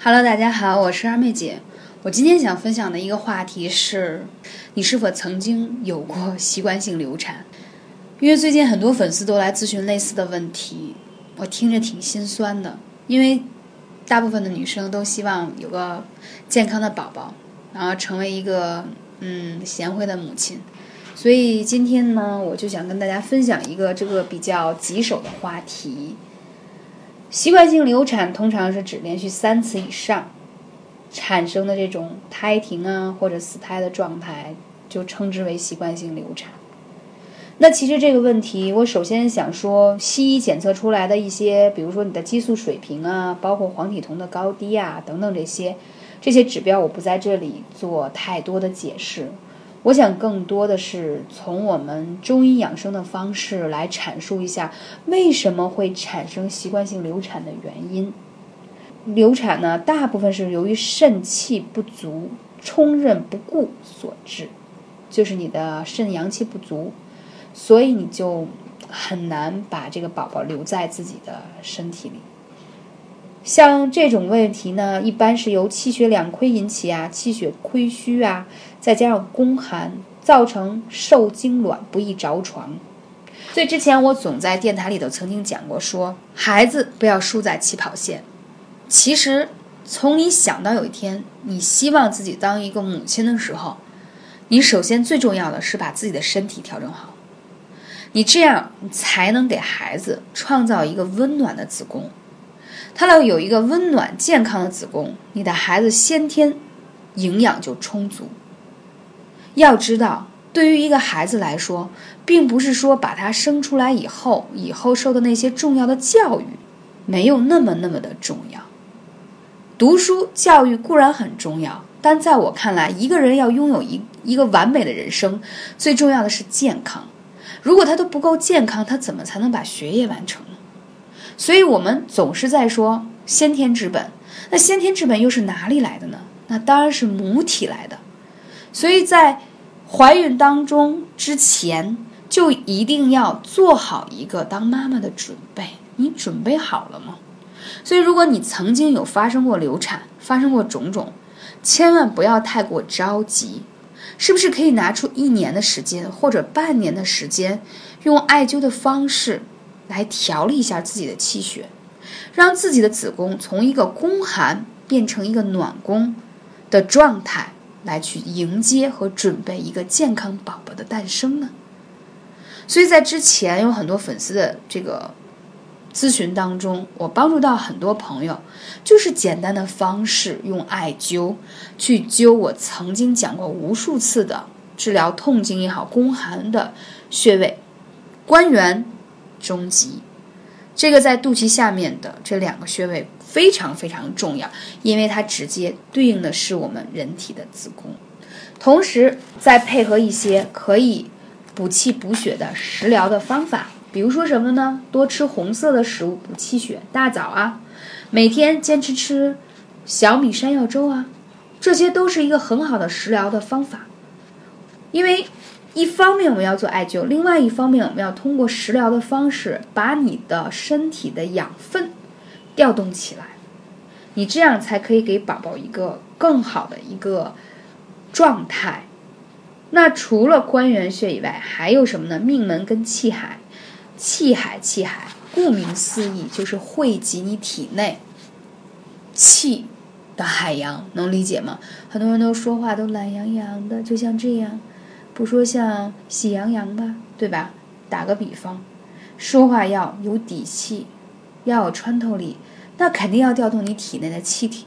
Hello，大家好，我是二妹姐。我今天想分享的一个话题是，你是否曾经有过习惯性流产？因为最近很多粉丝都来咨询类似的问题，我听着挺心酸的。因为大部分的女生都希望有个健康的宝宝，然后成为一个嗯贤惠的母亲。所以今天呢，我就想跟大家分享一个这个比较棘手的话题。习惯性流产通常是指连续三次以上产生的这种胎停啊或者死胎的状态，就称之为习惯性流产。那其实这个问题，我首先想说，西医检测出来的一些，比如说你的激素水平啊，包括黄体酮的高低啊等等这些这些指标，我不在这里做太多的解释。我想更多的是从我们中医养生的方式来阐述一下为什么会产生习惯性流产的原因。流产呢，大部分是由于肾气不足、冲任不顾所致，就是你的肾阳气不足，所以你就很难把这个宝宝留在自己的身体里。像这种问题呢，一般是由气血两亏引起啊，气血亏虚啊，再加上宫寒，造成受精卵不易着床。所以之前我总在电台里头曾经讲过，说孩子不要输在起跑线。其实从你想到有一天你希望自己当一个母亲的时候，你首先最重要的是把自己的身体调整好，你这样才能给孩子创造一个温暖的子宫。他要有一个温暖健康的子宫，你的孩子先天营养就充足。要知道，对于一个孩子来说，并不是说把他生出来以后，以后受的那些重要的教育没有那么那么的重要。读书教育固然很重要，但在我看来，一个人要拥有一一个完美的人生，最重要的是健康。如果他都不够健康，他怎么才能把学业完成？所以我们总是在说先天之本，那先天之本又是哪里来的呢？那当然是母体来的。所以在怀孕当中之前，就一定要做好一个当妈妈的准备。你准备好了吗？所以，如果你曾经有发生过流产，发生过种种，千万不要太过着急。是不是可以拿出一年的时间，或者半年的时间，用艾灸的方式？来调理一下自己的气血，让自己的子宫从一个宫寒变成一个暖宫的状态，来去迎接和准备一个健康宝宝的诞生呢？所以在之前有很多粉丝的这个咨询当中，我帮助到很多朋友，就是简单的方式，用艾灸去灸我曾经讲过无数次的治疗痛经也好、宫寒的穴位，关元。中极，这个在肚脐下面的这两个穴位非常非常重要，因为它直接对应的是我们人体的子宫，同时再配合一些可以补气补血的食疗的方法，比如说什么呢？多吃红色的食物补气血，大枣啊，每天坚持吃小米山药粥啊，这些都是一个很好的食疗的方法，因为。一方面我们要做艾灸，另外一方面我们要通过食疗的方式把你的身体的养分调动起来，你这样才可以给宝宝一个更好的一个状态。那除了关元穴以外，还有什么呢？命门跟气海，气海气海，顾名思义就是汇集你体内气的海洋，能理解吗？很多人都说话都懒洋洋的，就像这样。不说像喜羊羊吧，对吧？打个比方，说话要有底气，要有穿透力，那肯定要调动你体内的气体。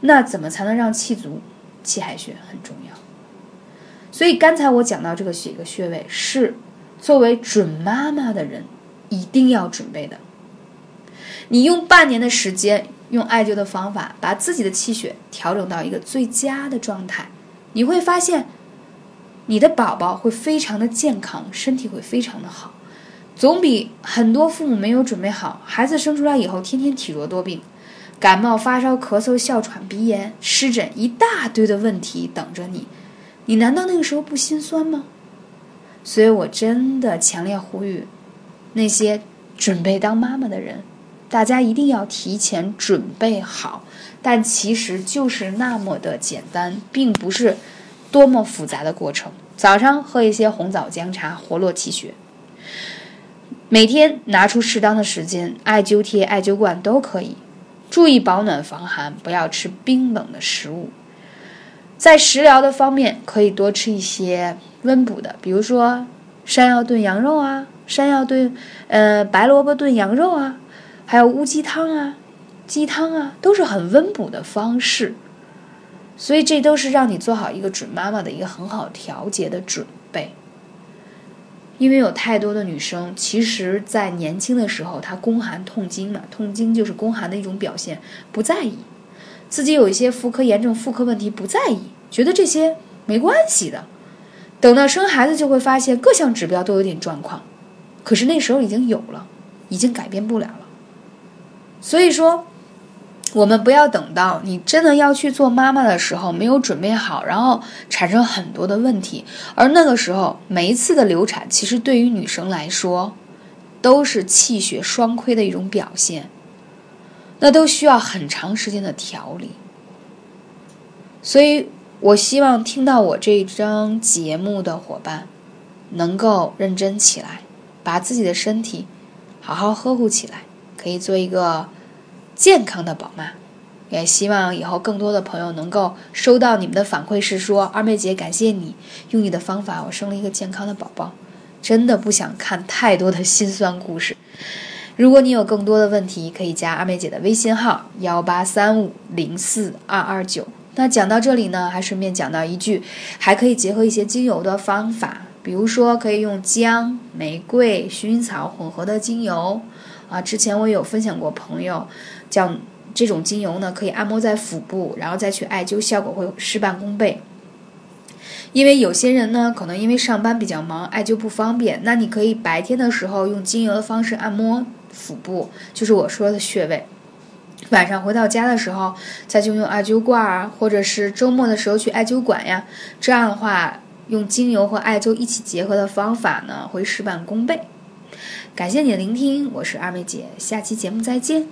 那怎么才能让气足？气海穴很重要。所以刚才我讲到这个几个穴位，是作为准妈妈的人一定要准备的。你用半年的时间，用艾灸的方法，把自己的气血调整到一个最佳的状态，你会发现。你的宝宝会非常的健康，身体会非常的好，总比很多父母没有准备好，孩子生出来以后天天体弱多病，感冒发烧咳嗽哮喘鼻炎湿疹一大堆的问题等着你，你难道那个时候不心酸吗？所以我真的强烈呼吁那些准备当妈妈的人，大家一定要提前准备好。但其实就是那么的简单，并不是多么复杂的过程。早上喝一些红枣姜茶，活络气血。每天拿出适当的时间，艾灸贴、艾灸罐都可以。注意保暖防寒，不要吃冰冷的食物。在食疗的方面，可以多吃一些温补的，比如说山药炖羊肉啊，山药炖呃白萝卜炖羊肉啊，还有乌鸡汤啊。鸡汤啊，都是很温补的方式，所以这都是让你做好一个准妈妈的一个很好调节的准备。因为有太多的女生，其实在年轻的时候，她宫寒痛经嘛，痛经就是宫寒的一种表现，不在意自己有一些妇科炎症、妇科问题，不在意，觉得这些没关系的。等到生孩子，就会发现各项指标都有点状况，可是那时候已经有了，已经改变不了了。所以说。我们不要等到你真的要去做妈妈的时候，没有准备好，然后产生很多的问题。而那个时候，每一次的流产，其实对于女生来说，都是气血双亏的一种表现，那都需要很长时间的调理。所以，我希望听到我这张节目的伙伴，能够认真起来，把自己的身体好好呵护起来，可以做一个。健康的宝妈，也希望以后更多的朋友能够收到你们的反馈，是说二妹姐感谢你用你的方法，我生了一个健康的宝宝。真的不想看太多的心酸故事。如果你有更多的问题，可以加二妹姐的微信号幺八三五零四二二九。那讲到这里呢，还顺便讲到一句，还可以结合一些精油的方法，比如说可以用姜、玫瑰、薰衣草混合的精油。啊，之前我有分享过，朋友讲这种精油呢，可以按摩在腹部，然后再去艾灸，效果会事半功倍。因为有些人呢，可能因为上班比较忙，艾灸不方便，那你可以白天的时候用精油的方式按摩腹部，就是我说的穴位。晚上回到家的时候，再就用艾灸罐儿，或者是周末的时候去艾灸馆呀。这样的话，用精油和艾灸一起结合的方法呢，会事半功倍。感谢你的聆听，我是二妹姐，下期节目再见。